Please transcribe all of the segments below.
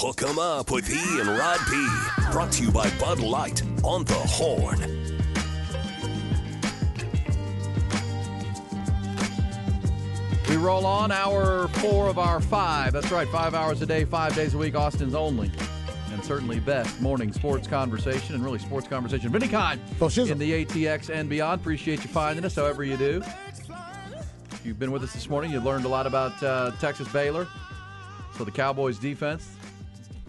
Hook 'em up with E and Rod B. Brought to you by Bud Light on the Horn. We roll on hour four of our five. That's right, five hours a day, five days a week, Austin's only. And certainly best morning sports conversation and really sports conversation of any kind in the ATX and beyond. Appreciate you finding us however you do. If you've been with us this morning, you've learned a lot about uh, Texas Baylor. So the Cowboys defense.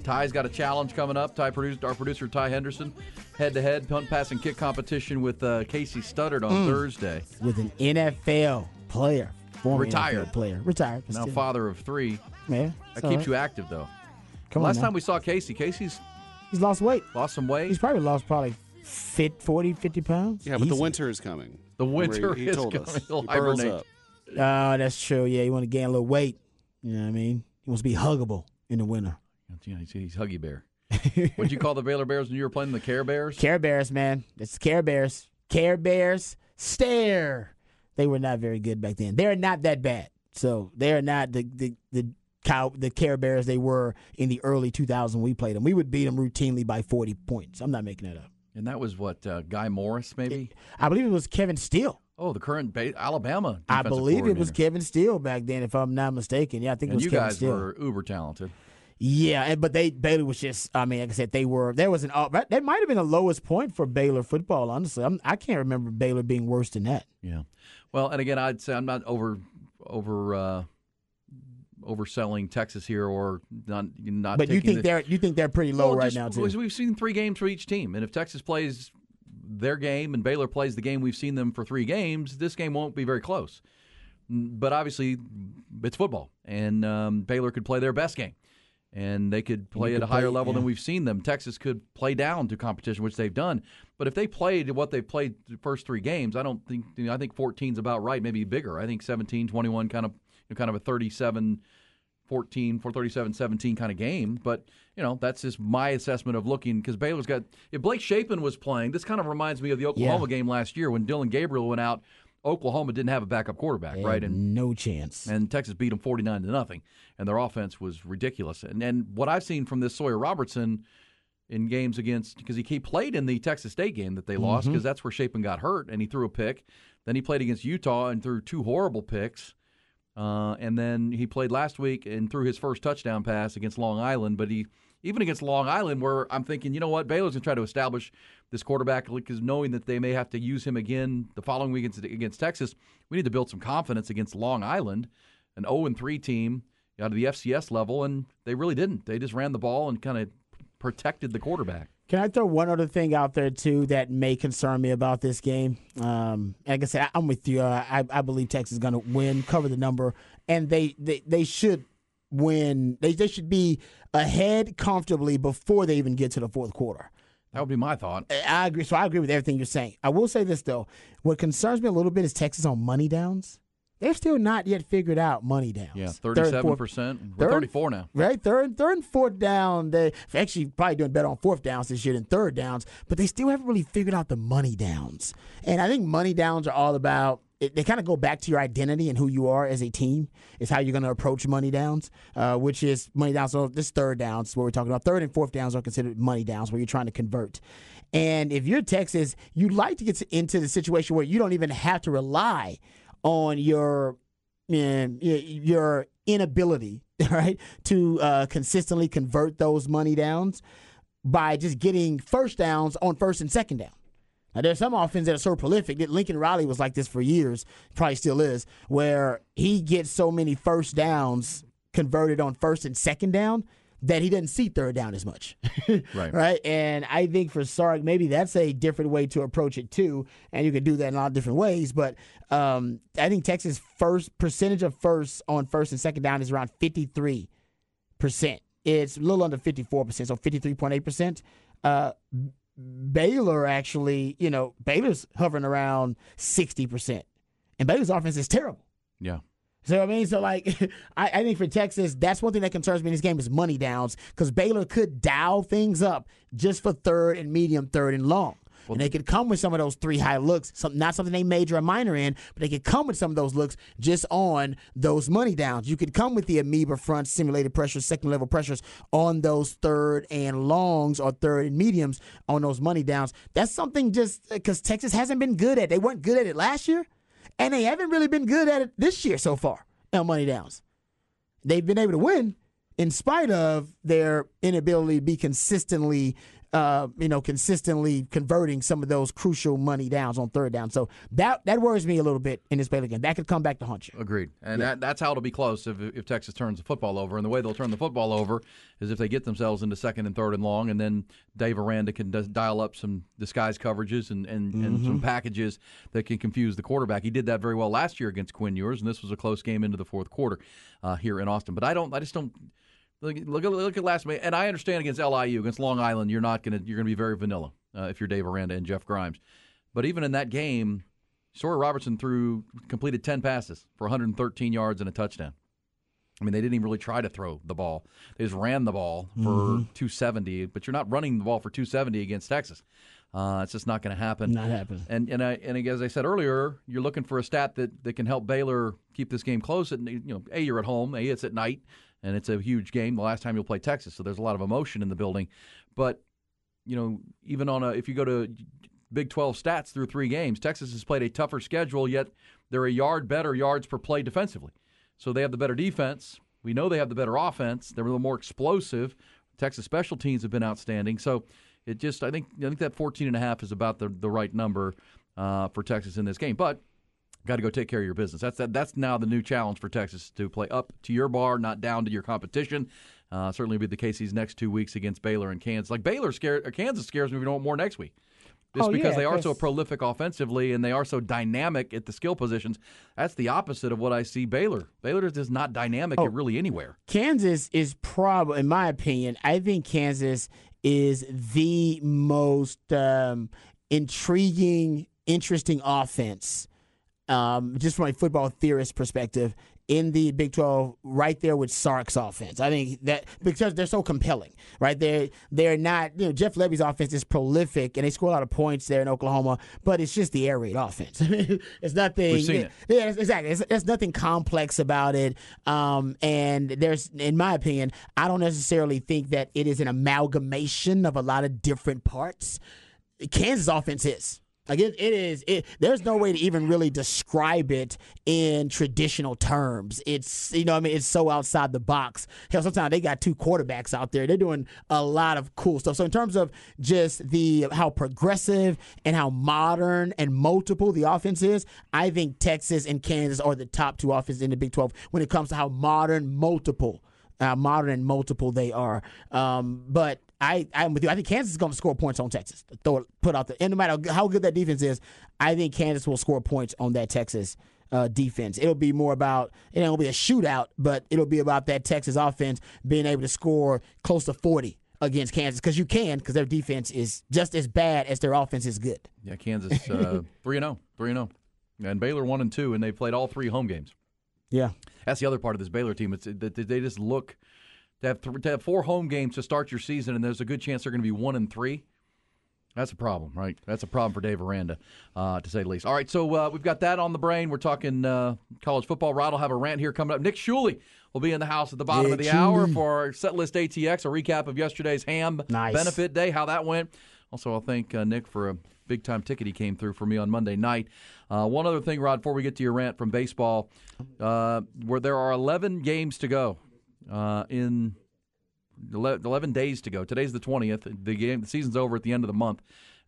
Ty's got a challenge coming up. Ty produced our producer Ty Henderson, head to head punt pass and kick competition with uh, Casey Studdard on Mm. Thursday. with an NFL player, former Retired. NFL player, retired. Now still. father of three. Yeah, That keeps right. you active though. Come Last on time we saw Casey, Casey's he's lost weight. lost some weight. He's probably lost probably fit 40, 50 pounds. Yeah, but the winter is coming. The winter he, he is told coming. us. He'll He burrows hibernate. up. Oh, that's true. Yeah, you want to gain a little weight. You know what I mean? He wants to be huggable in the winter. Yeah, he's, he's Huggy Bear. What'd you call the Baylor Bears when you were playing the Care Bears? Care Bears, man. It's Care Bears. Care Bears. Stare. They were not very good back then. They're not that bad. So they're not the the the cow the Care Bears they were in the early 2000s when we played them. We would beat them routinely by 40 points. I'm not making that up. And that was what uh, Guy Morriss, maybe. I believe it was Kevin Steele. Oh, the current ba- Alabama. I believe it was. Kevin Steele back then, if I'm not mistaken. Yeah, I think it And was you Kevin guys Steele. were uber talented. Yeah, and, but they Baylor was just. I mean, like I said, they were. There was an. uh, That might have been the lowest point for Baylor football. Honestly, I'm, I can't remember Baylor being worse than that. Yeah. Well, and again, I'd say I'm not over over uh, overselling Texas here or not not. But you think the, they're you think they're pretty low Well, right just now too. because We've seen three games for each team, and if Texas plays their game and Baylor plays the game we've seen them for three games, this game won't be very close. But obviously, it's football, and um, Baylor could play their best game, and they could play at could a higher play- level than we've seen them. Texas could play down to competition, which they've done. But if they played what they've played the first three games, I don't think you know, I think 14 is about right, maybe bigger. I think 17, 21, kind of you know, kind of a 37. 14, 437, 17 kind of game. But, you know, that's just my assessment of looking because Baylor's got. If Blake Shapen was playing, this kind of reminds me of the Oklahoma game last year when Dillon Gabriel went out. Oklahoma didn't have a backup quarterback, They right? And no chance. and Texas beat them 49 to nothing. And their offense was ridiculous. And and what I've seen from this Sawyer Robertson in games against because he, he played in the Texas State game that they lost Mm-hmm. because that's where Shapen got hurt and he threw a pick. Then he played against Utah and threw two horrible picks. Uh, and then he played last week and threw his first touchdown pass against Long Island. But he even against Long Island, where I'm thinking, you know what, Baylor's gonna try to establish this quarterback because knowing that they may have to use him again the following week against, against Texas, we need to build some confidence against Long Island, an 0 and 3 team out of the FCS level, and they really didn't. They just ran the ball and kind of protected the quarterback. Can I throw one other thing out there too that may concern me about this game? Um, like I said, I'm with you. Uh, I, I believe Texas is going to win, cover the number, and they, they, they should win. They, they should be ahead comfortably before they even get to the fourth quarter. That would be my thought. I- agree. So I agree with everything you're saying. I will say this though: what concerns me a little bit is Texas on money downs. They've still not yet figured out money downs. Yeah, thirty-seven percent. We're thirty-four now. Right, third, third and fourth down. They actually probably doing better on fourth downs this year than third downs, but they still haven't really figured out the money downs. And I think money downs are all about. It, they kind of go back to your identity and who you are as a team. Is how you're going to approach money downs, uh, which is money downs. So this third downs, what we're talking about. Third and fourth downs are considered money downs, where you're trying to convert. And if you're Texas, you like to get to, into the situation where you don't even have to rely on your your inability, right, to uh, consistently convert those money downs by just getting first downs on first and second down. Now, there's some offenses that are so prolific that Lincoln Riley was like this for years, probably still is, where he gets so many first downs converted on first and second down that he doesn't see third down as much. Right. Right. And I think for Sark, maybe that's a different way to approach it too. And you can do that in a lot of different ways. But um, I think Texas' first percentage of first on first and second down is around 53%. It's a little under 54%, so 53.8%. Uh, Baylor actually, you know, Baylor's hovering around 60%. And Baylor's offense is terrible. Yeah. So I mean, so like, I, I think for Texas, that's one thing that concerns me in this game is money downs because Baylor could dial things up just for third and medium, third and long. And they could come with some of those three high looks, some, not something they major or minor in, but they could come with some of those looks just on those money downs. You could come with the amoeba front simulated pressures, second level pressures on those third and longs or third and mediums on those money downs. That's something just uh, because Texas hasn't been good at. They weren't good at it last year, and they haven't really been good at it this year so far on money downs. They've been able to win in spite of their inability to be consistently, uh, you know, consistently converting some of those crucial money downs on third down. So that that worries me a little bit in this Baylor game. That could come back to haunt you. Agreed, and that, that's how it'll be close if, if Texas turns the football over. And the way they'll turn the football over is if they get themselves into second and third and long, and then Dave Aranda can d- dial up some disguise coverages and, and, and some packages that can confuse the quarterback. He did that very well last year against Quinn Ewers, and this was a close game into the fourth quarter uh, here in Austin. But I don't, I just don't. Look, look, at- look at last week, and I understand against LIU, against Long Island, you're not gonna you're gonna be very vanilla uh, if you're Dave Aranda and Jeff Grimes. But even in that game, Sawyer Robertson threw completed 10 passes for 113 yards and a touchdown. I mean, they didn't even really try to throw the ball. They just ran the ball for 270, but you're not running the ball for 270 against Texas. Uh, it's just not going to happen. Not happening. And and I, and as I said earlier, you're looking for a stat that, that can help Baylor keep this game close. And you know, a you're at home, a it's at night, and it's a huge game. The last time you'll play Texas, so there's a lot of emotion in the building. But you know, even on a if you go to Big 12 stats through three games, Texas has played a tougher schedule, yet they're a yard better yards per play defensively. So they have the better defense. We know they have the better offense. They're a little more explosive. Texas special teams have been outstanding. So it just I think I think that 14 and a half is about the the right number uh, for Texas in this game. But got to go take care of your business. That's that, that's now the new challenge for Texas to play up to your bar, not down to your competition. Uh, certainly will be the case these next two weeks against Baylor and Kansas. Like Baylor scared, or Kansas scares me if we don't more next week. Just Oh, because yeah, they are so prolific offensively and they are so dynamic at the skill positions. That's the opposite of what I see Baylor. Baylor is just not dynamic at really anywhere. Kansas is probably, in my opinion, I think Kansas is the most um, intriguing, interesting offense, um, just from a football theorist perspective, in the Big 12, right there with Sark's offense. I think that because they're so compelling, right? They're, they're not, you know, Jeff Lebby's offense is prolific and they score a lot of points there in Oklahoma, but it's just the air raid offense. I mean, it's nothing. We've seen it. Yeah, it's- exactly. It's, there's nothing complex about it. Um, and there's, in my opinion, I don't necessarily think that it is an amalgamation of a lot of different parts. Kansas offense is. Like it, it is. It, there's no way to even really describe it in traditional terms. It's you know, I mean, it's so outside the box. Hell, sometimes they got two quarterbacks out there. They're doing a lot of cool stuff. So in terms of just the how progressive and how modern and multiple the offense is, I think Texas and Kansas are the top two offenses in the Big 12 when it comes to how modern, multiple uh, modern and multiple they are. Um, but I, I'm with you. I think Kansas is going to score points on Texas. Throw it, put out the, and no matter how good that defense is, I think Kansas will score points on that Texas uh, defense. It'll be more about, it won't be a shootout, but it'll be about that Texas offense being able to score close to 40 against Kansas because you can because their defense is just as bad as their offense is good. Yeah, Kansas uh, three and zero, three and zero, and Baylor one and two, and they played all three home games. Yeah. That's the other part of this Baylor team. It's that they just look to have th- to have four home games to start your season, and there's a good chance they're going to be one and three. That's a problem, right? That's a problem for Dave Aranda, uh, to say the least. All right, so uh, we've got that on the brain. We're talking uh, college football. Rod will have a rant here coming up. Nick Shuley will be in the house at the bottom of Nick the hour for our set list ATX, a recap of yesterday's HAAM Nice. benefit day, how that went. Also, I'll thank uh, Nick for a big time ticket he came through for me on Monday night. Uh, one other thing, Rod, before we get to your rant from baseball, uh, where there are 11 games to go uh, in 11 days to go. Today's the 20th. The game, the season's over at the end of the month.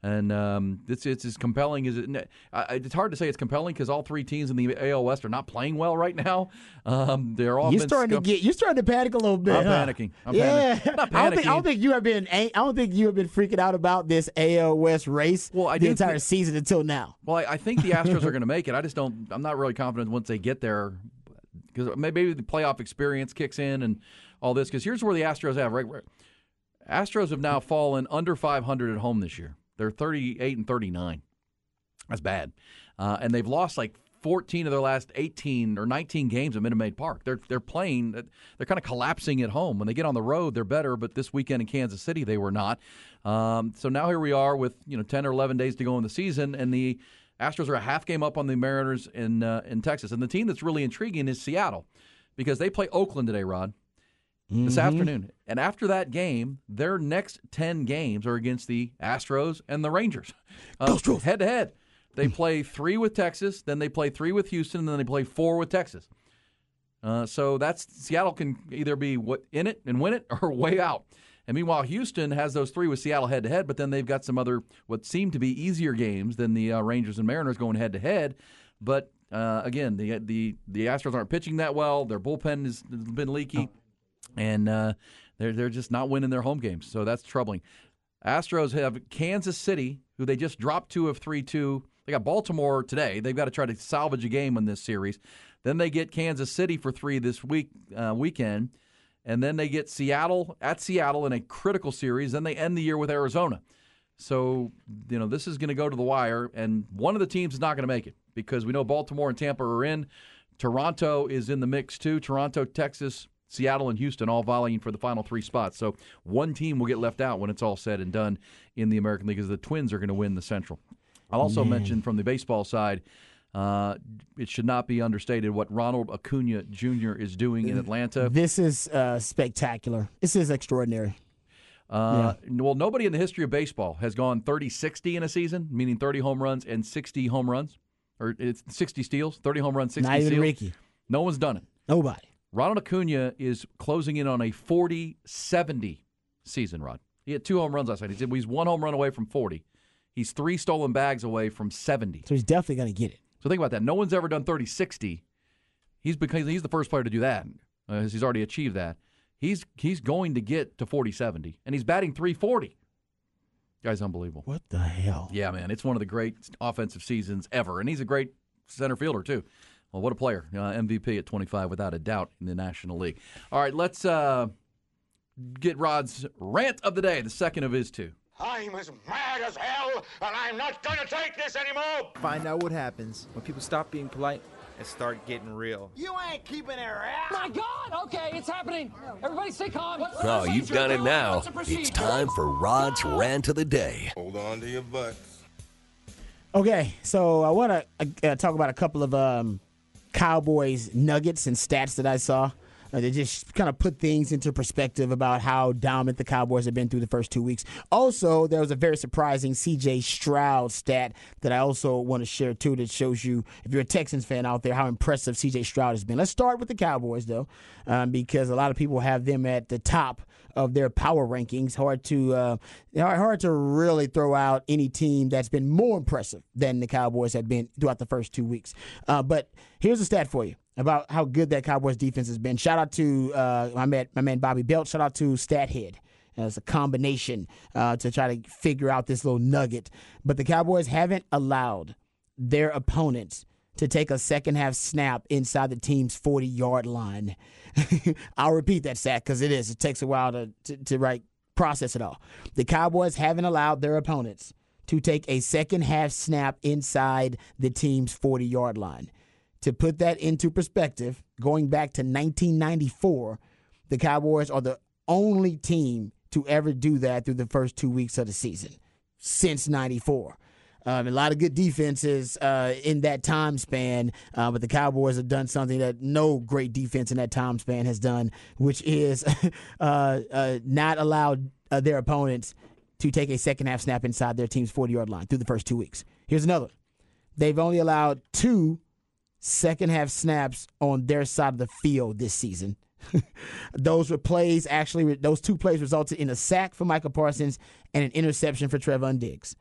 And um, it's it's as compelling as it. It's hard to say it's compelling because all three teams in the AL West are not playing well right now. Um, they're all you're starting to get you're starting to panic a little bit. I'm huh? panicking. I'm yeah, panicking. I don't, think, I don't think you have been. I don't think you have been freaking out about this AL West race Well, I the entire thi- season until now. Well, I, I think the Astros are going to make it. I just don't. I'm not really confident once they get there because maybe the playoff experience kicks in and all this. Because here's where the Astros have right. right- Astros have now fallen under 500 at home this year. They're 38 and 39. That's bad, uh, and they've lost like 14 of their last 18 or 19 games at Minute Maid Park. They're they're playing. They're kind of collapsing at home. When they get on the road, they're better. But this weekend in Kansas City, they were not. Um, so now here we are with you know 10 or 11 days to go in the season, and the Astros are a half game up on the Mariners in uh, in Texas. And the team that's really intriguing is Seattle because they play Oakland today, Rod. This afternoon. And after that game, their next 10 games are against the Astros and the Rangers. Uh, head to head. They play three with Texas, then they play three with Houston, and then they play four with Texas. Uh, so that's Seattle can either be what in it and win it or way out. And meanwhile, Houston has those three with Seattle head to head, but then they've got some other what seem to be easier games than the uh, Rangers and Mariners going head to head. But uh, again, the the the Astros aren't pitching that well. Their bullpen has been leaky, and uh, they're they're just not winning their home games. So that's troubling. Astros have Kansas City, who they just dropped two of three two. They got Baltimore today. They've got to try to salvage a game in this series. Then they get Kansas City for three this week uh, weekend, and then they get Seattle at Seattle in a critical series. Then they end the year with Arizona. So you know this is going to go to the wire, and one of the teams is not going to make it because we know Baltimore and Tampa are in. Toronto is in the mix too. Toronto, Texas, Seattle, and Houston all volleying for the final three spots. So one team will get left out when it's all said and done in the American League, because the Twins are going to win the Central. I'll also mention from the baseball side, uh, it should not be understated what Ronald Acuna Jr. is doing in Atlanta. This is uh, spectacular. This is extraordinary. Uh, Well, nobody in the history of baseball has gone 30 60 in a season, meaning 30 home runs and 60 home runs, or it's 60 steals, 30 home runs, 60 Not even steals. Rickey. No one's done it. Nobody. Ronald Acuna is closing in on a 40 70 season, Rod. He had two home runs last night. He said he's one home run away from 40. He's three stolen bags away from 70. So he's definitely going to get it. So think about that. No one's ever done 30 60. He's because he's the first player to do that. Uh, he's already achieved that. He's he's going to get to 40 70 and he's batting 340. Guy's unbelievable. What the hell? Yeah, man, it's one of the great offensive seasons ever, and he's a great center fielder too. Well, what a player! Uh, MVP at 25, without a doubt, in the National League. All right, let's uh, get Rod's rant of the day, the second of his two. I'm as mad as hell, and I'm not gonna take this anymore! Find out what happens when people stop being polite and start getting real. You ain't keeping it around! My God! Okay, it's happening. Everybody, stay calm. Oh, you've done it now. It's time for Rod's rant of the day. Hold on to your butts. Okay, so I want to uh, talk about a couple of um, Cowboys nuggets and stats that I saw. Uh, they just kind of put things into perspective about how dominant the Cowboys have been through the first two weeks. Also, there was a very surprising CJ Stroud stat that I also want to share too that shows you, if you're a Texans fan out there, how impressive CJ Stroud has been. Let's start with the Cowboys, though, um, because a lot of people have them at the top of their power rankings. Hard to uh, hard to really throw out any team that's been more impressive than the Cowboys have been throughout the first two weeks. Uh, but here's a stat for you about how good that Cowboys defense has been. Shout out to uh, my man, my man Bobby Belt. Shout out to StatHead. As a combination uh, to try to figure out this little nugget, but the Cowboys haven't allowed their opponents to take a second half snap inside the team's 40 yard line. I'll repeat that stat because it is. It takes a while to, to, to process it all. The Cowboys haven't allowed their opponents to take a second half snap inside the team's 40 yard line. To put that into perspective, going back to 1994, the Cowboys are the only team to ever do that through the first two weeks of the season since 94. Um, a lot of good defenses uh, in that time span, uh, but the Cowboys have done something that no great defense in that time span has done, which is uh, uh, not allowed uh, their opponents to take a second half snap inside their team's 40 yard line through the first two weeks. Here's another. They've only allowed two second half snaps on their side of the field this season. those were plays actually those two plays resulted in a sack for Micah Parsons and an interception for Trevon Diggs.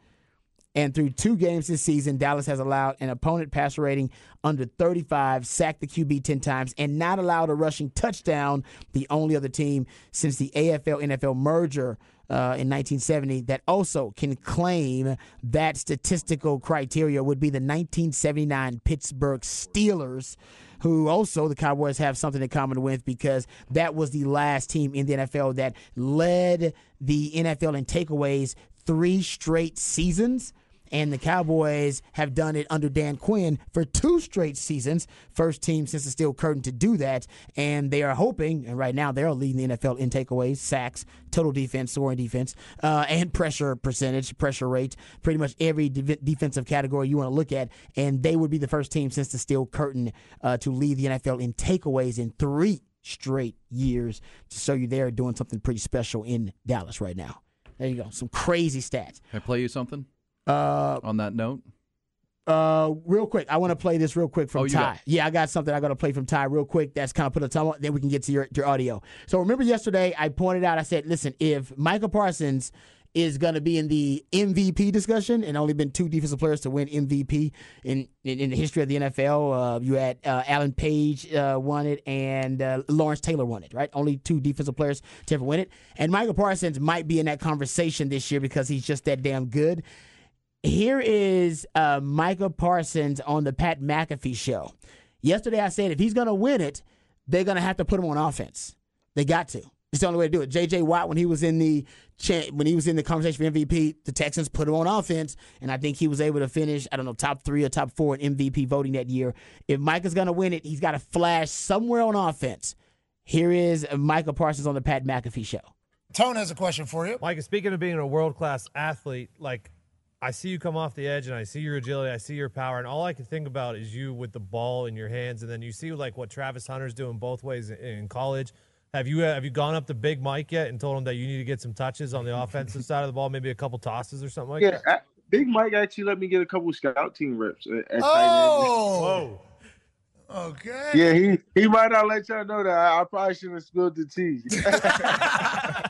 And through two games this season, Dallas has allowed an opponent passer rating under 35, sacked the QB 10 times, and not allowed a rushing touchdown, the only other team since the AFL NFL merger uh, in 1970 that also can claim that statistical criteria would be the 1979 Pittsburgh Steelers, who also the Cowboys have something in common with because that was the last team in the NFL that led the NFL in takeaways three straight seasons and the Cowboys have done it under Dan Quinn for two straight seasons. First team since the Steel Curtain to do that, and they are hoping. And right now, they're leading the NFL in takeaways, sacks, total defense, scoring defense, uh, and pressure percentage, pressure rate. Pretty much every de- defensive category you want to look at, and they would be the first team since the Steel Curtain uh, to lead the NFL in takeaways in three straight years. To show you they're doing something pretty special in Dallas right now. There you go. Some crazy stats. Can I play you something Uh, on that note? uh, real quick, I want to play this real quick from Oh, Ty. Yeah, I got something I got to play from Ty real quick. That's kind of put a time on. Then we can get to your, your audio. So remember yesterday, I pointed out. I said, listen, if Micah Parsons is going to be in the MVP discussion, and only been two defensive players to win MVP in in, in the history of the NFL. Uh, you had uh, Alan Page uh, won it, and uh, Lawrence Taylor won it. Right, only two defensive players to ever win it. And Micah Parsons might be in that conversation this year because he's just that damn good. Here is uh, Micah Parsons on the Pat McAfee show. Yesterday, I said if he's going to win it, they're going to have to put him on offense. They got to. It's the only way to do it. J.J. Watt, when he was in the cha- when he was in the conversation for MVP, the Texans put him on offense, and I think he was able to finish. I don't know top three or top four in MVP voting that year. If Mike is going to win it, he's got to flash somewhere on offense. Here is Micah Parsons on the Pat McAfee show. Tone has a question for you. Mike, speaking of being a world class athlete, like I see you come off the edge and I see your agility, I see your power, and all I can think about is you with the ball in your hands, and then you see like what Travis Hunter's doing both ways in, in college. Have you have you gone up to Big Mike yet and told him that you need to get some touches on the offensive side of the ball, maybe a couple tosses or something like Yeah, that? I- Big Mike actually let me get a couple scout team reps at, at Oh, Whoa. okay. Yeah, he he might not let y'all know that. I, I probably shouldn't have spilled the tea.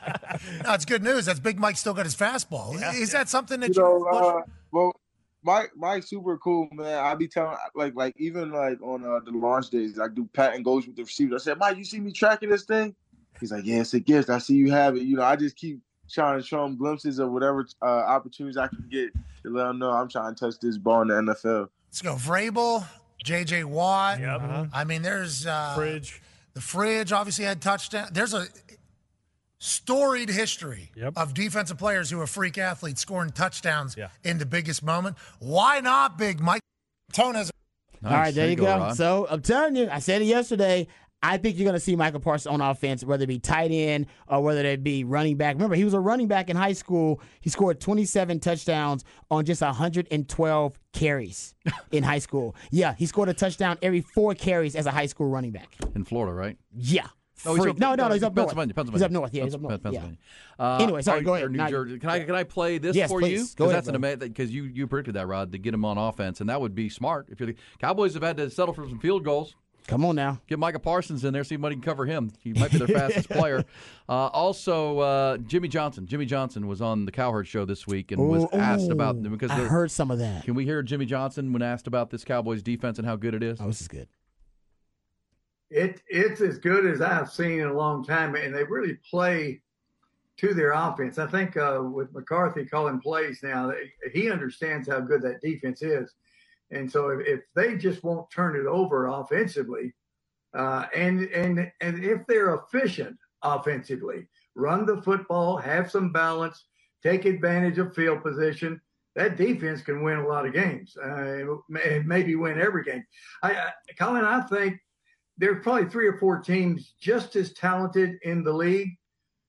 No, it's good news. That's Big Mike still got his fastball. Is that something that you you? know, uh, well, Mike Mike's super cool, man. I be telling like like even like on uh, the launch days, I do pat and goes with the receivers. I said, Mike, you see me tracking this thing? He's like, Yeah, it's a gift. I see you have it. You know, I just keep trying to show him glimpses of whatever uh, opportunities I can get to let him know I'm trying to touch this ball in the NFL. Let's go. Vrabel, J.J. Watt. Yep. I mean, there's uh, Fridge. The fridge obviously had touchdown. There's a storied history Yep. of defensive players who are freak athletes scoring touchdowns Yeah. in the biggest moment. Why not, Big Mike? Tone has. Nice. All right, there you go. Rod. So I'm telling you, I said it yesterday. I think you're going to see Micah Parsons on offense, whether it be tight end or whether it be running back. Remember, he was a running back in high school. He scored 27 touchdowns on just 112 carries in high school. Yeah, he scored a touchdown every four carries as a high school running back. in Florida, right? Yeah. Oh, he's up- no, no, no, he's up north. Pennsylvania, Pennsylvania. He's up north. Yeah, he's up north. Pennsylvania. Yeah. Uh, Anyway, sorry, go ahead. New Jersey. Can I can I play this Yes, for please. you? Go Because ahead, that's an amazing because you you predicted that, Rod, to get him on offense, and that would be smart. If you're the Cowboys have had to settle for some field goals. Come on now. Get Micah Parsons in there, see if anybody can cover him. He might be their fastest player. Uh, also, uh, Jimmy Johnson. Jimmy Johnson was on the Cowherd show this week and was Ooh, asked about ooh, because I heard some of that. Can we hear Jimmy Johnson when asked about this Cowboys defense and how good it is? Oh, this is good. It it's as good as I've seen in a long time, and they really play to their offense. I think uh, with McCarthy calling plays now, he understands how good that defense is, and so if, if they just won't turn it over offensively, uh, and and and if they're efficient offensively, run the football, have some balance, take advantage of field position. That defense can win a lot of games, uh, may- maybe win every game. I, I, Colin, I think there's probably three or four teams just as talented in the league,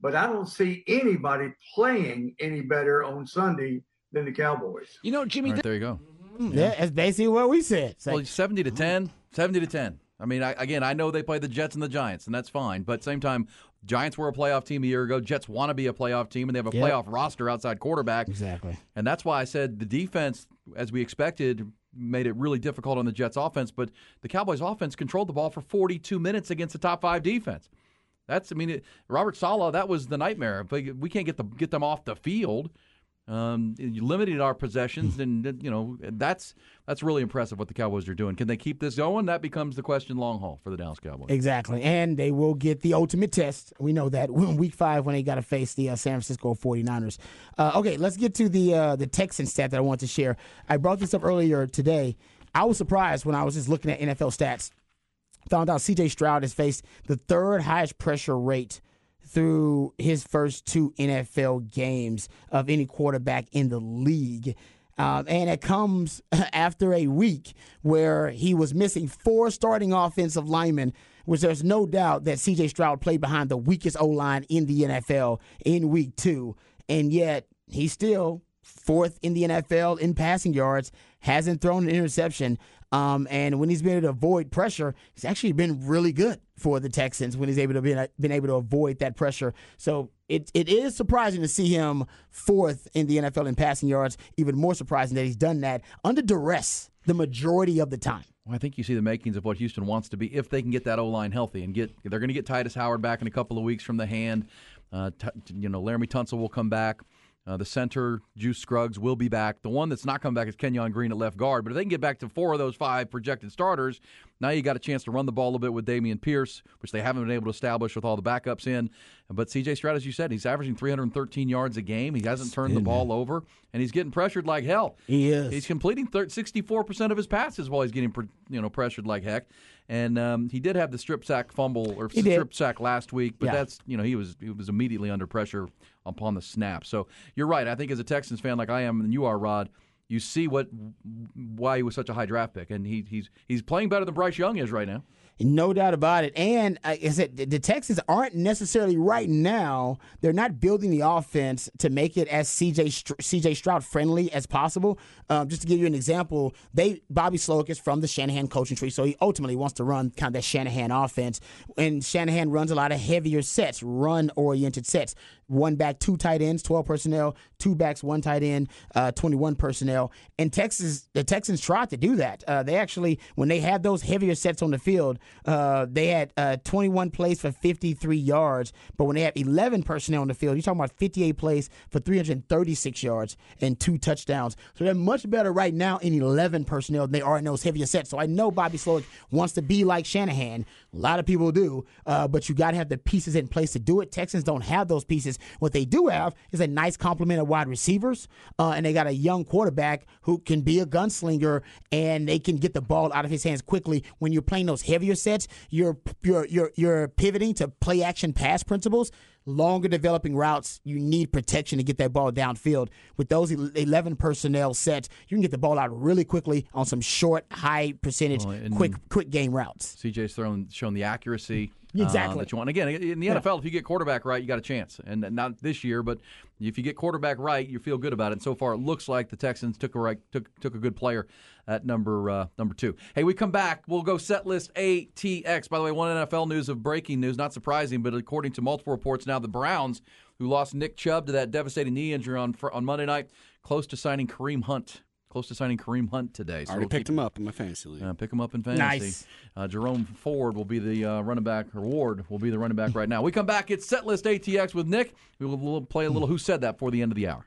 but I don't see anybody playing any better on Sunday than the Cowboys. You know, Jimmy, All right, there you go. Hmm. Yeah, that's basically what we said. Like- Well, 70 to 10, 70 to 10. I mean, I, again, I know they play the Jets and the Giants, and that's fine. But same time, Giants were a playoff team a year ago. Jets want to be a playoff team, and they have a Yep. playoff roster outside quarterback. exactly. And that's why I said the defense, as we expected, made it really difficult on the Jets' offense. But the Cowboys' offense controlled the ball for 42 minutes against the top five defense. That's, I mean, it, Robert Saleh, that was the nightmare. If we can't get the get them off the field. Um, you limited our possessions, and you know that's that's really impressive what the Cowboys are doing. Can they keep this going? That becomes the question long haul for the Dallas Cowboys. Exactly. And they will get the ultimate test. We know that in week five when they got to face the uh, San Francisco 49ers. Uh, okay, let's get to the uh, the Texan stat that I want to share. I brought this up earlier today. I was surprised when I was just looking at NFL stats. Found out CJ Stroud has faced the third highest pressure rate through his first two NFL games of any quarterback in the league. Um, and it comes after a week where he was missing four starting offensive linemen, which there's no doubt that CJ Stroud played behind the weakest O line in the NFL in week two. And yet he's still fourth in the NFL in passing yards, hasn't thrown an interception. Um, and when he's been able to avoid pressure, he's actually been really good for the Texans when he's able to be been able to avoid that pressure. So it it is surprising to see him fourth in the NFL in passing yards. Even more surprising that he's done that under duress the majority of the time. Well, I think you see the makings of what Houston wants to be if they can get that O line healthy and get. They're going to get Tytus Howard back in a couple of weeks from the hand. Uh, t- you know, Laremy Tunsil will come back. Uh, the center, Juice Scruggs, will be back. The one that's not coming back is Kenyon Green at left guard. But if they can get back to four of those five projected starters, now you got a chance to run the ball a little bit with Dameon Pierce, which they haven't been able to establish with all the backups in. But CJ Stroud, as you said, he's averaging 313 yards a game. He hasn't turned the ball over, and he's getting pressured like hell. He is. He's completing 64% of his passes while he's getting you know pressured like heck. And um, he did have the strip sack fumble or He strip did. sack last week, but Yeah. that's you know he was he was immediately under pressure upon the snap. So you're right. I think as a Texans fan like I am, and you are, Rod, you see what why he was such a high draft pick, and he, he's he's playing better than Bryce Young is right now. No doubt about it. And uh, I said the Texans aren't necessarily right now. They're not building the offense to make it as CJ Str- CJ Stroud friendly as possible. Um, just to give you an example, they Bobby Slowik is from the Shanahan coaching tree, so he ultimately wants to run kind of that Shanahan offense. And Shanahan runs a lot of heavier sets, run oriented sets. One back, two tight ends, twelve personnel. Two backs, one tight end, uh, twenty-one personnel. And Texas, the Texans tried to do that. Uh, they actually, when they had those heavier sets on the field, uh, they had uh, 21 plays for 53 yards. But when they have 11 personnel on the field, you're talking about 58 plays for 336 yards and two touchdowns. So they're much better right now in 11 personnel than they are in those heavier sets. So I know Bobby Slowik wants to be like Shanahan. A lot of people do, uh, but you got to have the pieces in place to do it. Texans don't have those pieces. What they do have is a nice complement of wide receivers, uh, and they got a young quarterback who can be a gunslinger, and they can get the ball out of his hands quickly. When you're playing those heavier sets, you're you're you're you're pivoting to play action pass principles. Longer developing routes, you need protection to get that ball downfield. With those 11 personnel sets, you can get the ball out really quickly on some short, high percentage, quick quick game routes. CJ's thrown shown the accuracy. Uh, Exactly. that you want. Again, in the Yeah. NFL, if you get quarterback right, you got a chance. And not this year, but if you get quarterback right, you feel good about it. And so far, it looks like the Texans took a right, took took a good player at number uh, number two. Hey, we come back. We'll go set list ATX. By the way, one NFL news of breaking news, not surprising, but according to multiple reports, now the Browns, who lost Nick Chubb to that devastating knee injury on on Monday night, close to signing Kareem Hunt. Close to signing Kareem Hunt today. I already we'll picked keep- him up in my fantasy league. uh, pick him up in fantasy. Nice. Uh, Jerome Ford will be the uh, running back, or Ward will be the running back right now. We come back. It's set list ATX with Nick. We will we'll play a little Who Said That for the end of the hour.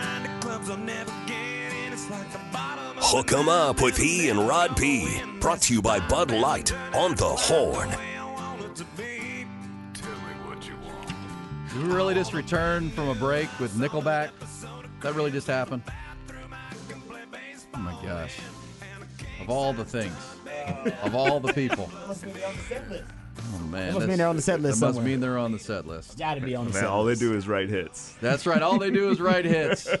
Hook 'em up with E and Rod B. Brought to you by Bud Light on the Horn. Did we really just returned from a break with Nickelback? That really just happened? Oh my gosh. Of all the things, of all the people. Oh man, That must mean they're on the set list That must mean they're on the set list. Got to be on the Man, set all they do is write hits. That's right. All they do is write hits.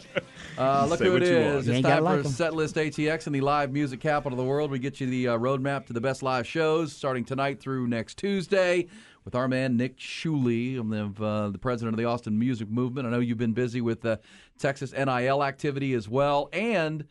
Uh, look Say who it is. want. It's time gotta for like 'em. Set List ATX and the live music capital of the world. We get you the uh, roadmap to the best live shows starting tonight through next Tuesday with our man Nick Shuley, of uh, the president of the Austin Music Movement. I know you've been busy with the Texas NIL activity as well, and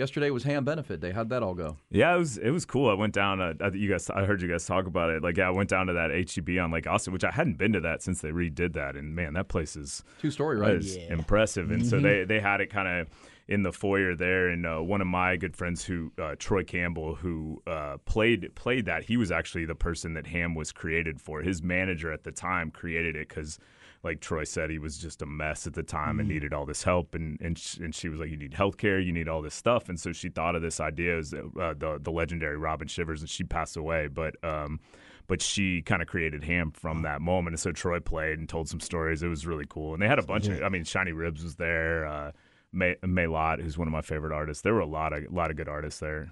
yesterday was HAAM Benefit Day. How'd that all go? Yeah, it was it was cool. I went down. Uh, you guys, I heard you guys talk about it. Like, yeah, I went down to that HEB on Lake Austin, which I hadn't been to that since they redid that. And man, that place is Two story, right? is impressive. And Mm-hmm. so they they had it kind of in the foyer there. And uh, one of my good friends, who uh, Troy Campbell, who uh, played played that, he was actually the person that HAAM was created for. His manager at the time created it because. Like Troy said, he was just a mess at the time and Mm-hmm. needed all this help. And and, sh- and she was like, "You need health care, you need all this stuff." And so she thought of this idea as uh, the the legendary Robin Shivers, and she passed away. But um, but she kind of created HAAM from that moment. And so Troy played and told some stories. It was really cool. And they had a bunch of, I mean, Shiny Ribs was there. Uh, May Maylot, who's one of my favorite artists. There were a lot of lot of good artists there.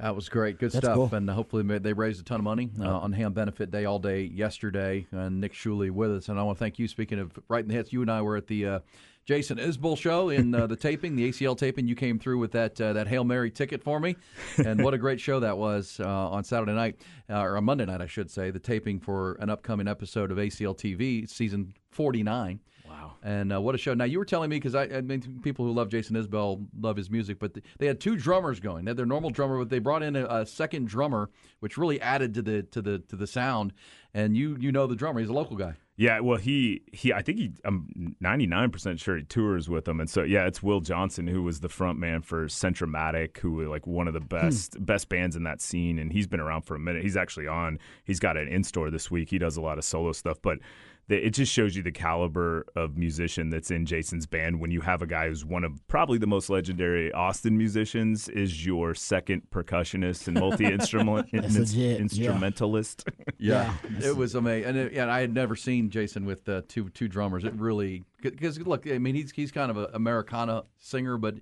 That was great. Good That's stuff. cool. And hopefully they raised a ton of money uh, on HAAM Benefit Day all day yesterday. And Nick Shuley with us. And I want to thank you. Speaking of right in the hits, you and I were at the uh, Jason Isbell show in uh, the taping, the ACL taping. You came through with that uh, that Hail Mary ticket for me. And what a great show that was uh, on Saturday night, uh, or on Monday night, I should say, the taping for an upcoming episode of ACL TV, season 49. Wow. And uh, what a show! Now you were telling me because I, I mean people who love Jason Isbell love his music, but th- they had two drummers going. They had their normal drummer, but they brought in a, a second drummer, which really added to the to the to the sound. And you you know the drummer; he's a local guy. Yeah, well, he he I think he I'm 99% sure he tours with them, and so yeah, it's Will Johnson who was the front man for Centromatic, who were like one of the best best bands in that scene, and he's been around for a minute. He's actually on. He's got an in store this week. He does a lot of solo stuff, but. The- It just shows you the caliber of musician that's in Jason's band when you have a guy who's one of probably the most legendary Austin musicians is your second percussionist and multi instrument That's legit, yeah. instrumentalist. Yeah, it was amazing, and, it, yeah, I had never seen Jason with uh, two two drummers. It really because look, I mean, he's he's kind of an Americana singer, but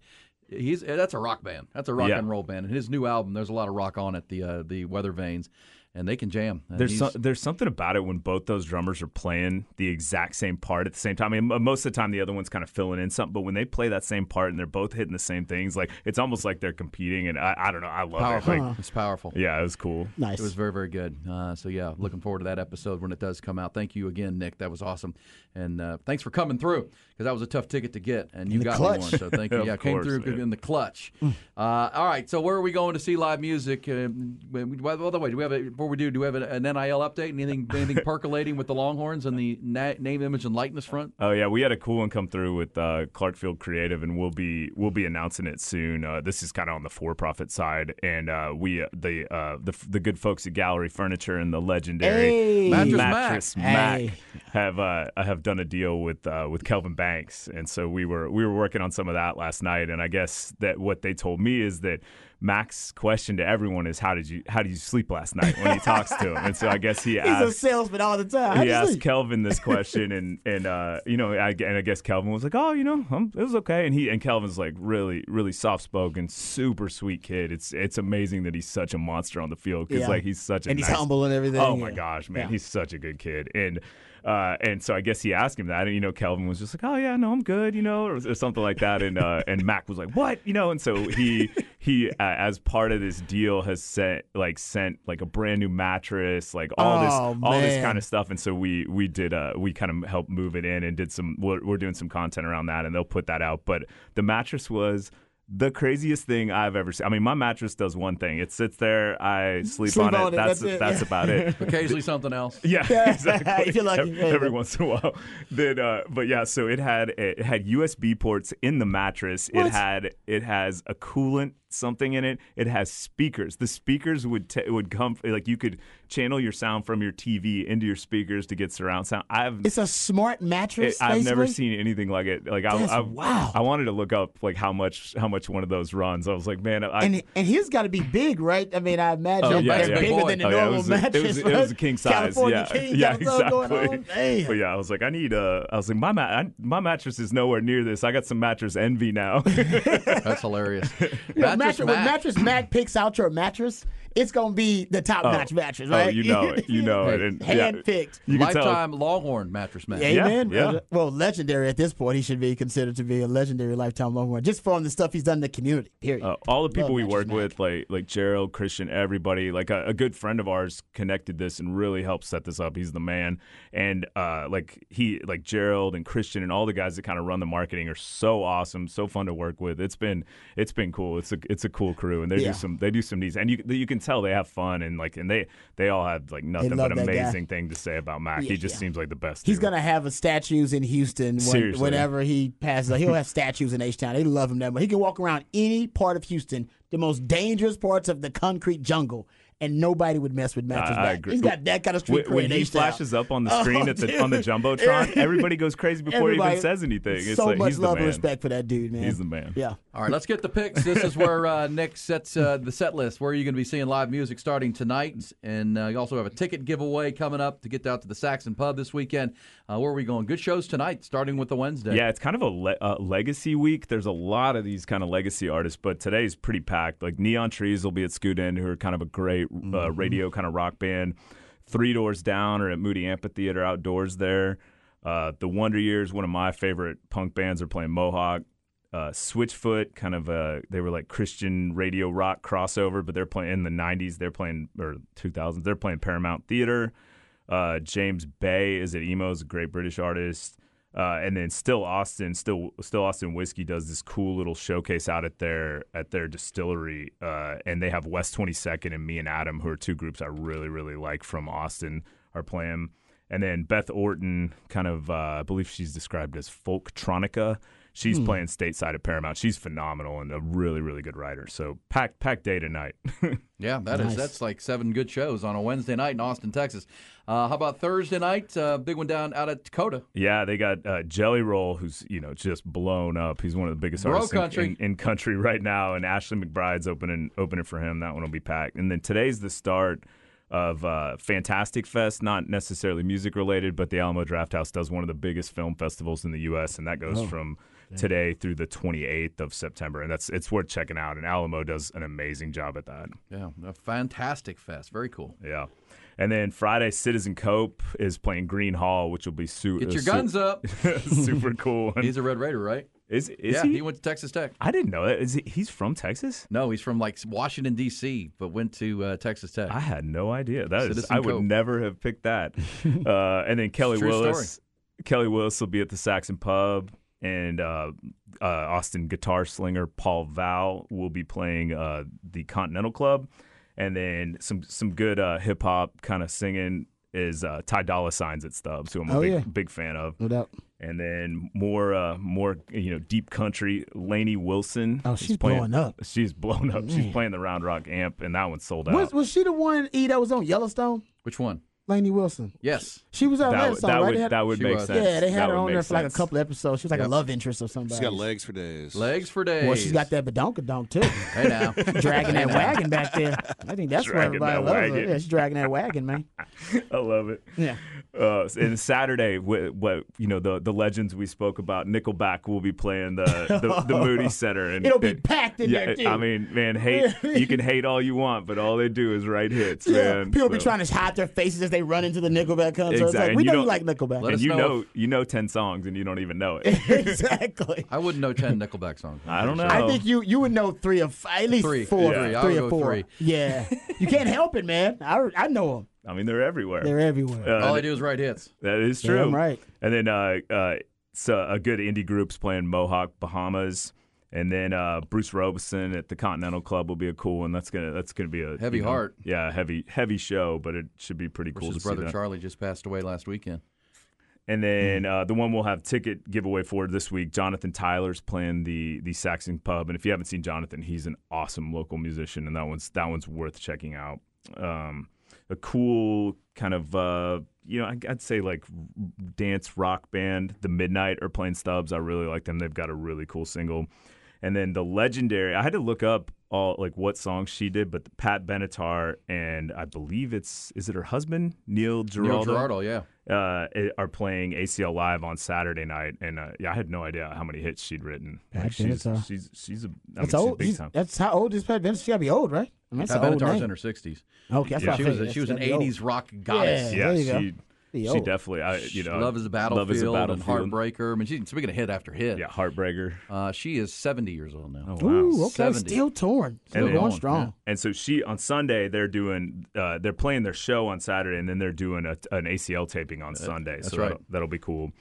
he's that's a rock band. That's a rock Yeah. and roll band. And his new album, there's a lot of rock on it. The uh, the Weather Vanes, and they can jam. And There's so, there's something about it when both those drummers are playing the exact same part at the same time. I mean, most of the time the other one's kind of filling in something, but when they play that same part and they're both hitting the same things, like it's almost like they're competing. And I, I don't know, I love powerful. it. Like, it's powerful. yeah, it was cool. Nice. It was very, very good. Uh, so yeah, looking forward to that episode when it does come out. Thank you again, Nick. That was awesome, and uh, thanks for coming through because that was a tough ticket to get, and you got clutch. me one. So thank you. Of yeah, came course, through man. in the clutch. uh, all right, so where are we going to see live music? Uh, by the way, do we have a, before we do? Do we have an, an NIL update? Anything, anything percolating with the Longhorns and the na- name, image, and likeness front? Oh yeah, we had a cool one come through with uh, Clarkfield Creative, and we'll be we'll be announcing it soon. Uh, this is kind of on the for-profit side, and uh, we uh, the uh, the the good folks at Gallery Furniture and the legendary Hey. Mattress Mattress Mac. Mac, Hey. have uh, have done a deal with uh, with Kelvin Banks, and so we were we were working on some of that last night, and I guess that what they told me is that. Mac's question to everyone is how did you how did you sleep last night when he talks to him and so I guess he He's asked a salesman all the time. How'd he asked sleep? Kelvin this question, and and uh, you know, I, and I guess Kelvin was like, "Oh, you know, um, it was okay." And he and Kelvin's like really, really soft spoken, super sweet kid. It's it's amazing that he's such a monster on the field because Yeah. like he's such a And he's humble and everything, Oh my gosh, man, Yeah. he's such a good kid, and. Uh, and so I guess he asked him that, and you know, Kelvin was just like, "Oh yeah, no, I'm good," you know, or, or something like that. And uh, and Mac was like, "What?" You know, and so he he uh, as part of this deal has sent like sent like a brand new mattress, like all Oh, this all this kind of stuff. And so we we did uh we kind of helped move it in and did some we're, we're doing some content around that, and they'll put that out. But the mattress was. The craziest thing I've ever seen. I mean, my mattress does one thing. It sits there. I sleep, Sleep on it. on it, That's that's it, that's yeah. about it. Occasionally something else. Yeah, exactly. If you're lucky. Every, every once in a while. Then, uh, but yeah, so it had it had USB ports in the mattress. It had it has a coolant something in it. It has speakers. The speakers would t- would come like you could channel your sound from your TV into your speakers to get surround sound. I've It's a smart mattress. it- I've never seen anything like it. Like I, I, wow. I wanted to look up like how much how much one of those runs. I was like, man, I, And and his got to be big, right? I mean, I imagine Oh, yeah, they're yeah. bigger Boy. than the Oh, yeah, it normal was a- mattress. It was, it was a king size. California yeah, king. yeah, exactly. Going on. But yeah, I was like, I need a. I was like, my ma- I, my mattress is nowhere near this. I got some mattress envy now. That's hilarious. You're a Mattress Mattress when mattress Mac picks out your mattress, it's gonna be the top Oh. notch mattress, Oh, right? you know it. You know it. And, Hand picked. You can tell. Lifetime Longhorn mattress man. Amen. yeah. Well, legendary at this point. He should be considered to be a legendary lifetime Longhorn just from the stuff he's done in the community. Period. Uh, all the people Love we work Mac. with, like like Gerald, Christian, everybody, like a, a good friend of ours connected this and really helped set this up. He's the man, and uh, like he, like Gerald and Christian and all the guys that kind of run the marketing are so awesome, so fun to work with. It's been it's been cool. It's a it's a cool crew, and they Yeah. do some they do some needs, and you you can tell they have fun and like and they they all have like nothing but amazing thing to say about Mac. Yeah, he just yeah. seems like the best. He's dude. gonna have a statues in Houston when, whenever he passes. He'll have statues in H Town. They love him that much. He can walk around any part of Houston, the most dangerous parts of the concrete jungle, and nobody would mess with Mattress I Mack. agree. He's got that kind of street when, when cred in he H-Town. flashes up on the Oh, screen at the on the dude. jumbotron, everybody goes crazy before he even says anything. It's so like, much he's the love and respect for that dude, man. He's the man. Yeah. All right, let's get the picks. This is where uh, Nick sets uh, the set list. Where are you going to be seeing live music starting tonight? And uh, you also have a ticket giveaway coming up to get out to the Saxon Pub this weekend. Uh, where are we going? Good shows tonight, starting with the Wednesday. Yeah, it's kind of a le- uh, legacy week. There's a lot of these kind of legacy artists, but today's pretty packed. Like Neon Trees will be at Scoot Inn, who are kind of a great uh, Mm-hmm. radio kind of rock band. Three Doors Down are at Moody Amphitheater outdoors there. Uh, the Wonder Years, one of my favorite punk bands, are playing Mohawk. Uh, Switchfoot, kind of a they were like Christian radio rock crossover, but they're playing in the '90s. They're playing or 2000s. They're playing Paramount Theater. Uh, James Bay is at Emo's a great British artist. Uh, and then still Austin, still still Austin Whiskey does this cool little showcase out at their at their distillery, uh, and they have West Twenty Second and Me and Adam, who are two groups I really really like from Austin, are playing. And then Beth Orton, kind of, uh, I believe she's described as folktronica. She's Hmm. playing stateside at Paramount. She's phenomenal and a really really good writer. So packed packed day tonight. Yeah, that is Nice. that's like seven good shows on a Wednesday night in Austin, Texas. Uh, how about Thursday night? Uh, big one down out at Dakota. Yeah, they got uh, Jelly Roll, who's you know just blown up. He's one of the biggest Bro artists in- country. In, in country right now, and Ashley McBryde's opening opening for him. That one will be packed. And then today's the start of uh, Fantastic Fest, not necessarily music related, but the Alamo Draft House does one of the biggest film festivals in the U.S., and that goes Oh, from today through the 28th of September, and that's it's worth checking out. And Alamo does an amazing job at that. Yeah, a fantastic fest. Very cool. Yeah. And then Friday, Citizen Cope is playing Gruene Hall, which will be su- Get uh, your su- guns up. super cool. He's a Red Raider, right? Is is yeah, he? went to Texas Tech. I didn't know that. Is he, he's from Texas? No, he's from like Washington D.C., but went to uh, Texas Tech. I had no idea. That is, Citizen I would Cope. never have picked that. uh, and then Kelly Willis. Kelly Willis will be at the Saxon Pub, and uh, uh, Austin guitar slinger Paul Val will be playing uh, the Continental Club, and then some some good uh, hip hop kind of singing is uh, Ty Dolla Sign's at Stubbs, who I'm a Oh, big yeah. big fan of. No doubt. And then more, uh, more, you know, deep country. Lainey Wilson. Oh, she's playing, blowing up. She's blown up. She's playing the Round Rock amp, and that one's sold out. Was, was she the one E that was on Yellowstone? Which one? Lainey Wilson. Yes. She was on That that, would- song, that right? would- had- that would make was. sense. Yeah, they had That her on there for like a sense. couple episodes. She was like Yep. a love interest or something. She's got legs for days. Legs for days. Well, she's got that badonkadonk too. Hey now. dragging that wagon back there. I think that's where everybody that loves her. Yeah, she's dragging that wagon, man. I love it. Yeah. Uh, and Saturday, what, what you know, the the legends we spoke about, Nickelback will be playing the the, the Moody Center, and It'll be and- packed in yeah, there too. I mean, man, hate you can hate all you want, but all they do is write hits, Yeah, man. people be trying to hide their faces as they run into the Nickelback concert. It's Exactly. like we you know you like Nickelback. Let and you know know you know ten songs and you don't even know it. exactly. I wouldn't know ten Nickelback songs. I don't know. I think you you would know three of at least Three. four, Yeah. three I or four. three. Yeah, you can't help it, man. I I know them. I mean, they're everywhere. They're everywhere. Uh, All I do is write hits. That is true. Damn right. And then uh, uh, so a good indie group's playing Mohawk Bahamas, and then uh, Bruce Robison at the Continental Club will be a cool one. That's gonna that's gonna be a Heavy you know, heart. Yeah, heavy heavy show, but it should be pretty cool His to see brother. Charlie just passed away last weekend. And then uh, the one we'll have ticket giveaway for this week, Jonathan Tyler's playing the the Saxon Pub, and if you haven't seen Jonathan, he's an awesome local musician, and that one's that one's worth checking out. Um, a cool kind of uh, you know I'd say like dance rock band, The Midnight are playing Stubbs. I really like them. They've got a really cool single. And then the legendary, I had to look up all like what songs she did, but Pat Benatar and I believe it's is it her husband Neil Giraldo? Giraldo, yeah. Uh, are playing ACL live on Saturday night, and uh, yeah, I had no idea how many hits she'd written. Pat Like, she's, Benatar. she's she's a I mean, That's she's old. big He's- time. That's how old is Pat Benatar? She gotta be old, right? I mean, that's Pat an old Benatar's name. in her 60s. Okay, that's yeah, what I she was a, she was an 80s old. rock goddess. Yeah, yeah, there you go. she Be she old. definitely I you know Love is a Love is a battlefield, and Heartbreaker. I mean, she's speaking of hit after hit. Yeah, Heartbreaker. Uh, she is 70 years old now. Oh, wow. Ooh, okay, 70. still torn. Still then- going strong. And so she on Sunday they're doing uh, they're playing their show on Saturday and then they're doing a, an ACL taping on Sunday. that's so right. that'll, that'll be cool.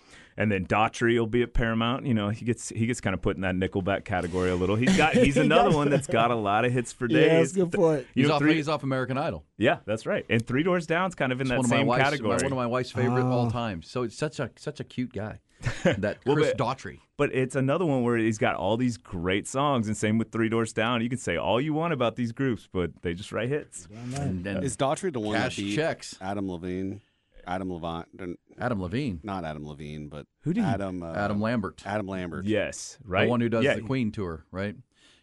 And then Daughtry will be at Paramount. You know he gets he gets kind of put in that Nickelback category a little. He's got he's another does. one that's got a lot of hits for days. Yeah, that's good point. You He's, know, off, three, he's off American Idol. yeah, that's right. And Three Doors Down's kind of in It's that one of my same wife's, category. One of my wife's favorite of all Oh. time. So it's such a such a cute guy. That Well, Chris but- Daughtry. But it's another one where he's got all these great songs, and same with Three Doors Down. You can say all you want about these groups, but they just write hits. And, and Is Daughtry the one Cash that beat checks. Adam Levine? Adam Levine, Adam Levine. not Adam Levine, but Who did he- Adam uh, Adam Lambert. Adam Lambert. Yes, right. The one who does yeah, the Queen tour, right?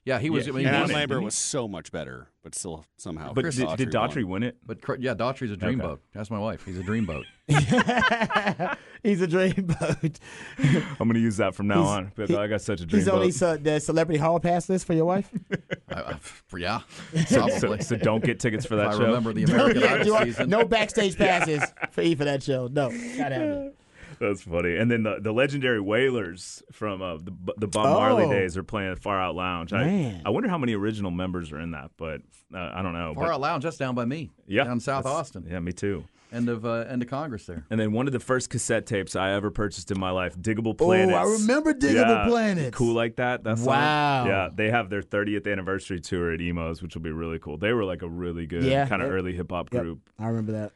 Yeah, he was. Yeah, I mean, he Adam was- Lambert didn't was so much better, but still somehow. But Chris did, did won. Daughtry win it? But yeah, Daughtry's a dreamboat. Okay. That's my wife. He's a dreamboat. He's a dreamboat. I'm going to use that from now He's- on. But he- I got such a dreamboat. He's dream. on these, uh, the celebrity hall pass list for your wife. I, I, yeah, so, probably. so don't get tickets for if that I show. remember the American Idol do season. no backstage passes for E for that show. No, not happening. That's funny. And then the, the legendary Wailers from uh, the the Bob Marley Oh. days are playing at Far Out Lounge. I, Man. I wonder how many original members are in that, but uh, I don't know. Far But- Out Lounge, that's down by me. yeah, down South Austin. Yeah, me too. End of uh, end of Congress there. And then one of the first cassette tapes I ever purchased in my life, Diggable Oh, I remember Diggable Yeah, Planets. Cool like that. That song? Wow. Yeah, they have their 30th anniversary tour at Emos, which will be really cool. They were like a really good Yeah, kind of yep. early hip hop Yep, group. I remember that.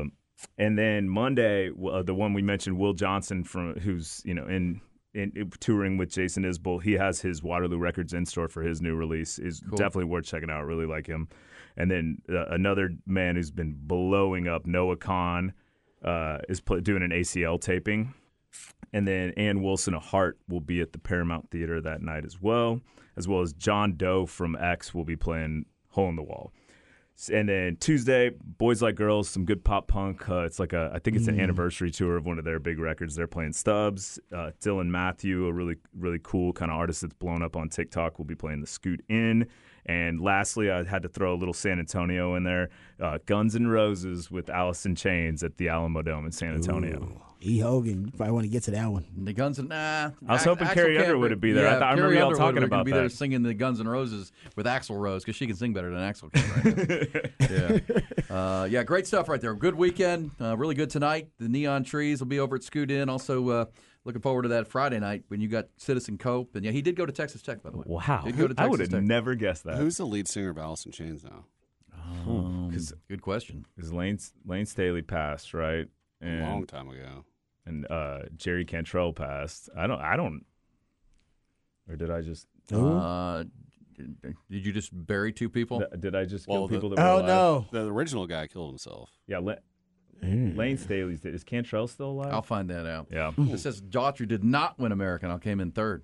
Um, and then Monday, uh, the one we mentioned, Will Johnson from who's you know in. In, touring with Jason Isbell, he has his Waterloo Records in store for his new release. is Cool. definitely worth checking out. Really like him. And then uh, another man who's been blowing up, Noah Kahan, uh, is pl- doing an ACL taping. And then Ann Wilson of Heart will be at the Paramount Theater that night as well, as well as John Doe from X will be playing Hole in the Wall. And then Tuesday, Boys Like Girls, some good pop punk. Uh, it's like a, I think it's an anniversary tour of one of their big records. They're playing Stubbs. Uh, Dylan Matthew, a really, really cool kind of artist that's blown up on TikTok, will be playing the Scoot Inn. And lastly, I had to throw a little San Antonio in there. Uh, Guns N' Roses with Alice in Chains at the Alamo Dome in San Antonio. E. Hogan, you probably want to get to that one. The Guns and nah. I was hoping Axl Carrie Underwood would be there. I Yeah, thought- I remember Carrie y'all Underwood talking would about be there singing the Guns and Roses with Axl Rose because she can sing better than Axl can. Right yeah, uh, yeah, great stuff right there. Good weekend, uh, really good tonight. The Neon Trees will be over at Scoot Inn. Also, uh, looking forward to that Friday night when you got Citizen Cope. And yeah, he did go to Texas Tech by the way. Wow. Did go to I would have Tech. never guessed that. Who's the lead singer of Alice in Chains now? Um, Because good question. Layne, Layne Staley passed, right? A long time ago. And uh, Jerry Cantrell passed. I don't. I don't. Or did I just? Uh, did you just bury two people? th- Did I just Well, kill the- people that were Oh alive? no! The original guy killed himself. Yeah, La- Layne Staley's. dead. Is Cantrell still alive? I'll find that out. yeah. It says Daughtry did not win American. I came in third.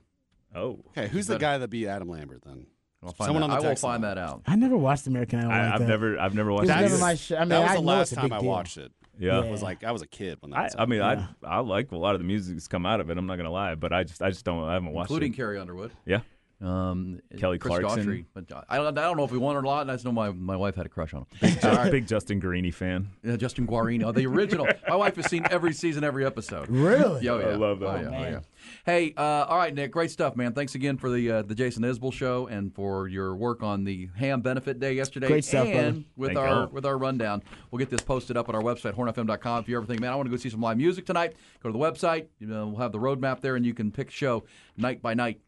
Oh. Okay, who's the guy that beat Adam Lambert then? I'll find Someone that. on the I will text find that out. I never watched American Idol. I, like I've that. never. I've never watched. It's it. never That's- my sh- I mean, that was I the know last it's a time I deal. watched it. Yeah. I was like, I was a kid when that I, was I mean, Yeah. I I like a lot of the music that's come out of it. I'm not gonna lie, but I just I just don't. I haven't watched it. including it. Carrie Underwood. Yeah. Um, Kelly Chris Clarkson. Daughtry. But I don't, I don't know if we won or not. I just know my, my wife had a crush on him. Just All right. Big Justin Guarini fan. Yeah, Justin Guarini, the original. my wife has seen every season, every episode. Really? Yeah, oh, yeah. I love that. Oh, Oh, yeah, oh, yeah. Hey, uh, all right, Nick. Great stuff, man. Thanks again for the uh, the Jason Isbell show and for your work on the HAAM benefit day yesterday. Great stuff, and brother. with Thank our you. with our rundown, we'll get this posted up on our website, hornfm.com. If you ever think, man, I want to go see some live music tonight, go to the website. You know, we'll have the roadmap there, and you can pick show night by night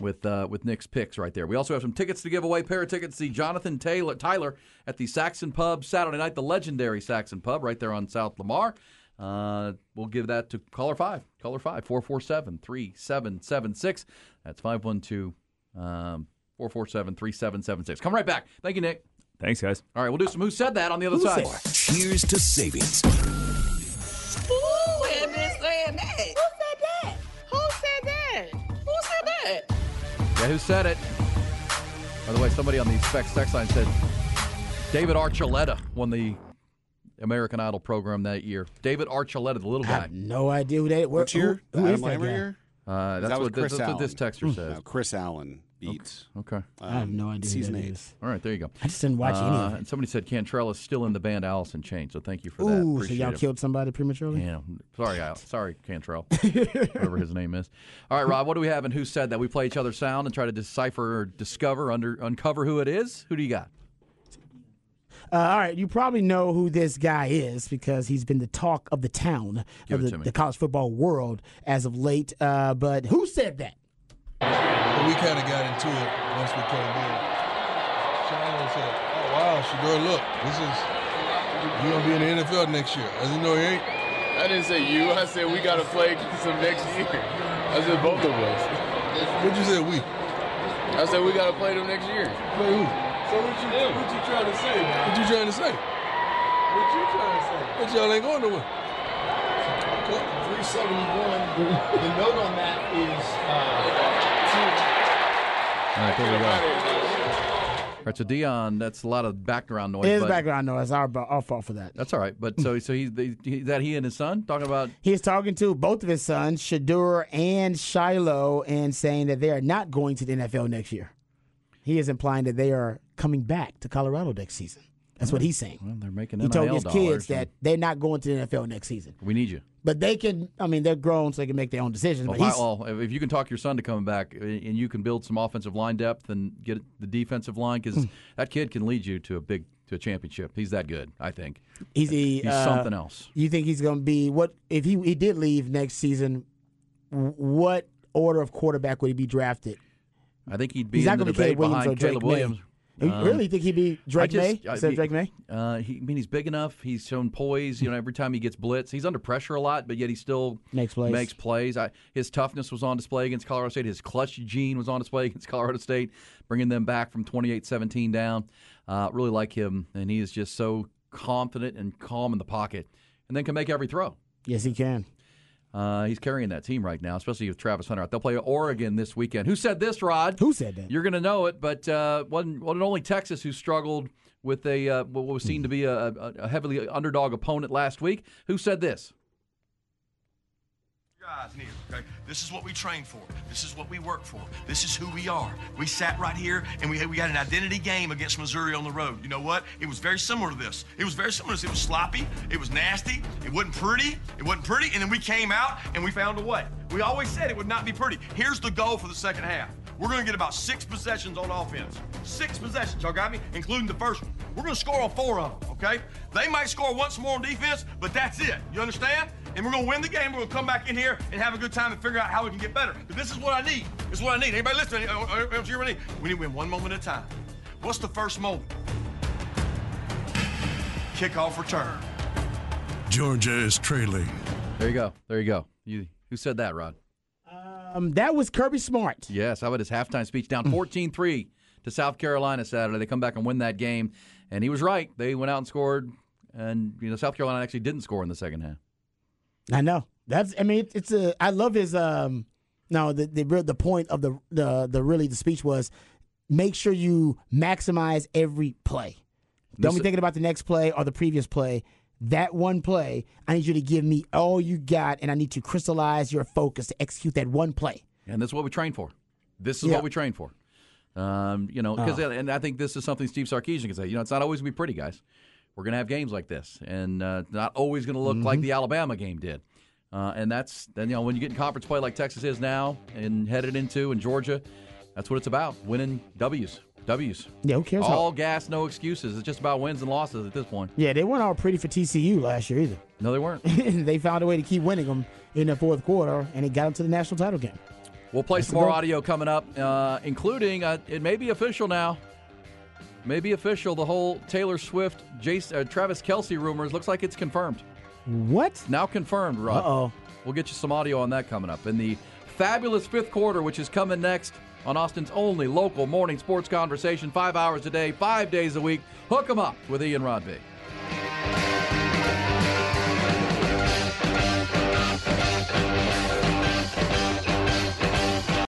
with uh, with Nick's picks right there. We also have some tickets to give away. Pair of tickets to see Jonathan Taylor Tyler at the Saxon Pub Saturday night, the legendary Saxon Pub right there on South Lamar. Uh, we'll give that to caller five, caller five, 447 3776. That's 512 um, 447 3776. Come right back. Thank you, Nick. Thanks, guys. All right, we'll do some Who Said That on the other Who side. said Cheers to savings. Ooh, and been saying that. Yeah, who said it? By the way, somebody on the Specs text line said David Archuleta won the American Idol program that year. David Archuleta, the little I guy. have no idea who that. Where, Which year? Who, who Adam is that Lambert guy? year? Uh, that's that what, this, Chris that's what this Allen. texter says. No, Kris Allen beat. Okay. I have no idea who Season that eight. is. All right, there you go. I just didn't watch any of Uh, it. And somebody said Cantrell is still in the band Alice in Chains, so thank you for that. Ooh, so y'all it. killed somebody prematurely? Yeah, sorry, Al. Sorry, Cantrell, whatever his name is. All right, Rob, what do we have and who said that? We play each other's sound and try to decipher or discover, under uncover who it is. Who do you got? Uh, all right, you probably know who this guy is because he's been the talk of the town Give of the, the college football world as of late. Uh, but who said that? But we kind of got into it once we came in. Shiloh said, "Oh wow, Shedeur, look, this is you're gonna be in the NFL next year." I said, "No, he ain't." I didn't say you. I said we got to play some next year. I said both of us. What'd you say, we? I said we got to play them next year. Play who? So what you what you trying to say, man? What you trying to say? What you trying to say? But y'all ain't going nowhere. 371. the note on that is All right, there we go. All right, so Deion, that's a lot of background noise. It is but background noise. Our, our fault for that. That's all right. But so, so he's he, that he and his son talking about He's talking to both of his sons, Shedeur and Shiloh, and saying that they are not going to the NFL next year. He is implying that they are coming back to Colorado next season. That's what he's saying. Well, they're making He told his kids that they're not going to the NFL next season. we need you. But they can, I mean, they're grown, so they can make their own decisions. Well, but if, well, if you can talk your son to coming back uh, and you can build some offensive line depth and get the defensive line, because that kid can lead you to a big to a championship. He's that good, I think. he's, the, He's uh, something else. You think he's going to be what if he he did leave next season? What order of quarterback would he be drafted? I think he'd be He's in not the going to be debate Caleb Williams behind Caleb Maye. You Um, really think he'd be Drake just- Maye I- of Drake Maye? Uh, he, I mean, he's big enough. He's shown poise. You know, every time he gets blitz, he's under pressure a lot, but yet he still Makes plays. Makes plays. I, his toughness was on display against Colorado State. His clutch gene was on display against Colorado State, bringing them back from 28-17 down. Uh, really like him, and he is just so confident and calm in the pocket, and then can make every throw. Yes, he can. Uh, he's carrying that team right now, especially with Travis Hunter out. They'll play Oregon this weekend. Who said this, Rod? Who said that? You're going to know it, but uh, wasn't, wasn't only Texas who struggled with a uh, what was seen to be a, a, a heavily underdog opponent last week. Who said this? Okay? This is what we train for. This is what we work for. This is who we are. We sat right here and we, we had an identity game against Missouri on the road. You know what? It was very similar to this. It was very similar to this. It was sloppy. It was nasty. It wasn't pretty. It wasn't pretty. And then we came out and we found a way. We always said it would not be pretty. Here's the goal for the second half. We're going to get about six possessions on offense. Six possessions. Y'all got me? Including the first one. We're going to score on four of them, okay? They might score once more on defense, but that's it. You understand? And we're going to win the game. We're going to come back in here and have a good time and figure out how we can get better. But this is what I need. This is what I need. Anybody listening? You need? We need to win one moment at a time. What's the first moment? Kickoff return. Georgia is trailing. There you go. There you go. You, who said that, Rod? Um, that was Kirby Smart. Yes. How about his halftime speech? Down 14 3 to South Carolina Saturday. They come back and win that game. And he was right. They went out and scored. And, you know, South Carolina actually didn't score in the second half. I know. That's. I mean, it, it's a. I love his. Um. No, the the the point of the the the really the speech was make sure you maximize every play. Don't This- be thinking about the next play or the previous play. That one play, I need you to give me all you got, and I need to crystallize your focus to execute that one play. And that's what we train for. This is Yeah. what we train for. Um, you know, because Oh. and I think this is something Steve Sarkisian can say. You know, it's not always going to be pretty, guys. We're going to have games like this, and uh, not always going to look like Mhm. the Alabama game did. Uh, and that's then you know when you get in conference play like Texas is now and headed into in Georgia, that's what it's about: winning W's, W's. Yeah, who cares how- All gas, no excuses. It's just about wins and losses at this point. Yeah, they weren't all pretty for TCU last year either. No, they weren't. they found a way to keep winning them in the fourth quarter, and it got them to the national title game. We'll play That's some more audio coming up, uh, including uh, it may be official now. Maybe official. The whole Taylor Swift, Jace, uh, Travis Kelce rumors looks like it's confirmed. What? Now confirmed, Rod. Uh-oh. We'll get you some audio on that coming up in the fabulous fifth quarter, which is coming next on Austin's only local morning sports conversation. Five hours a day, five days a week. Hook 'em up with Ian Rod B.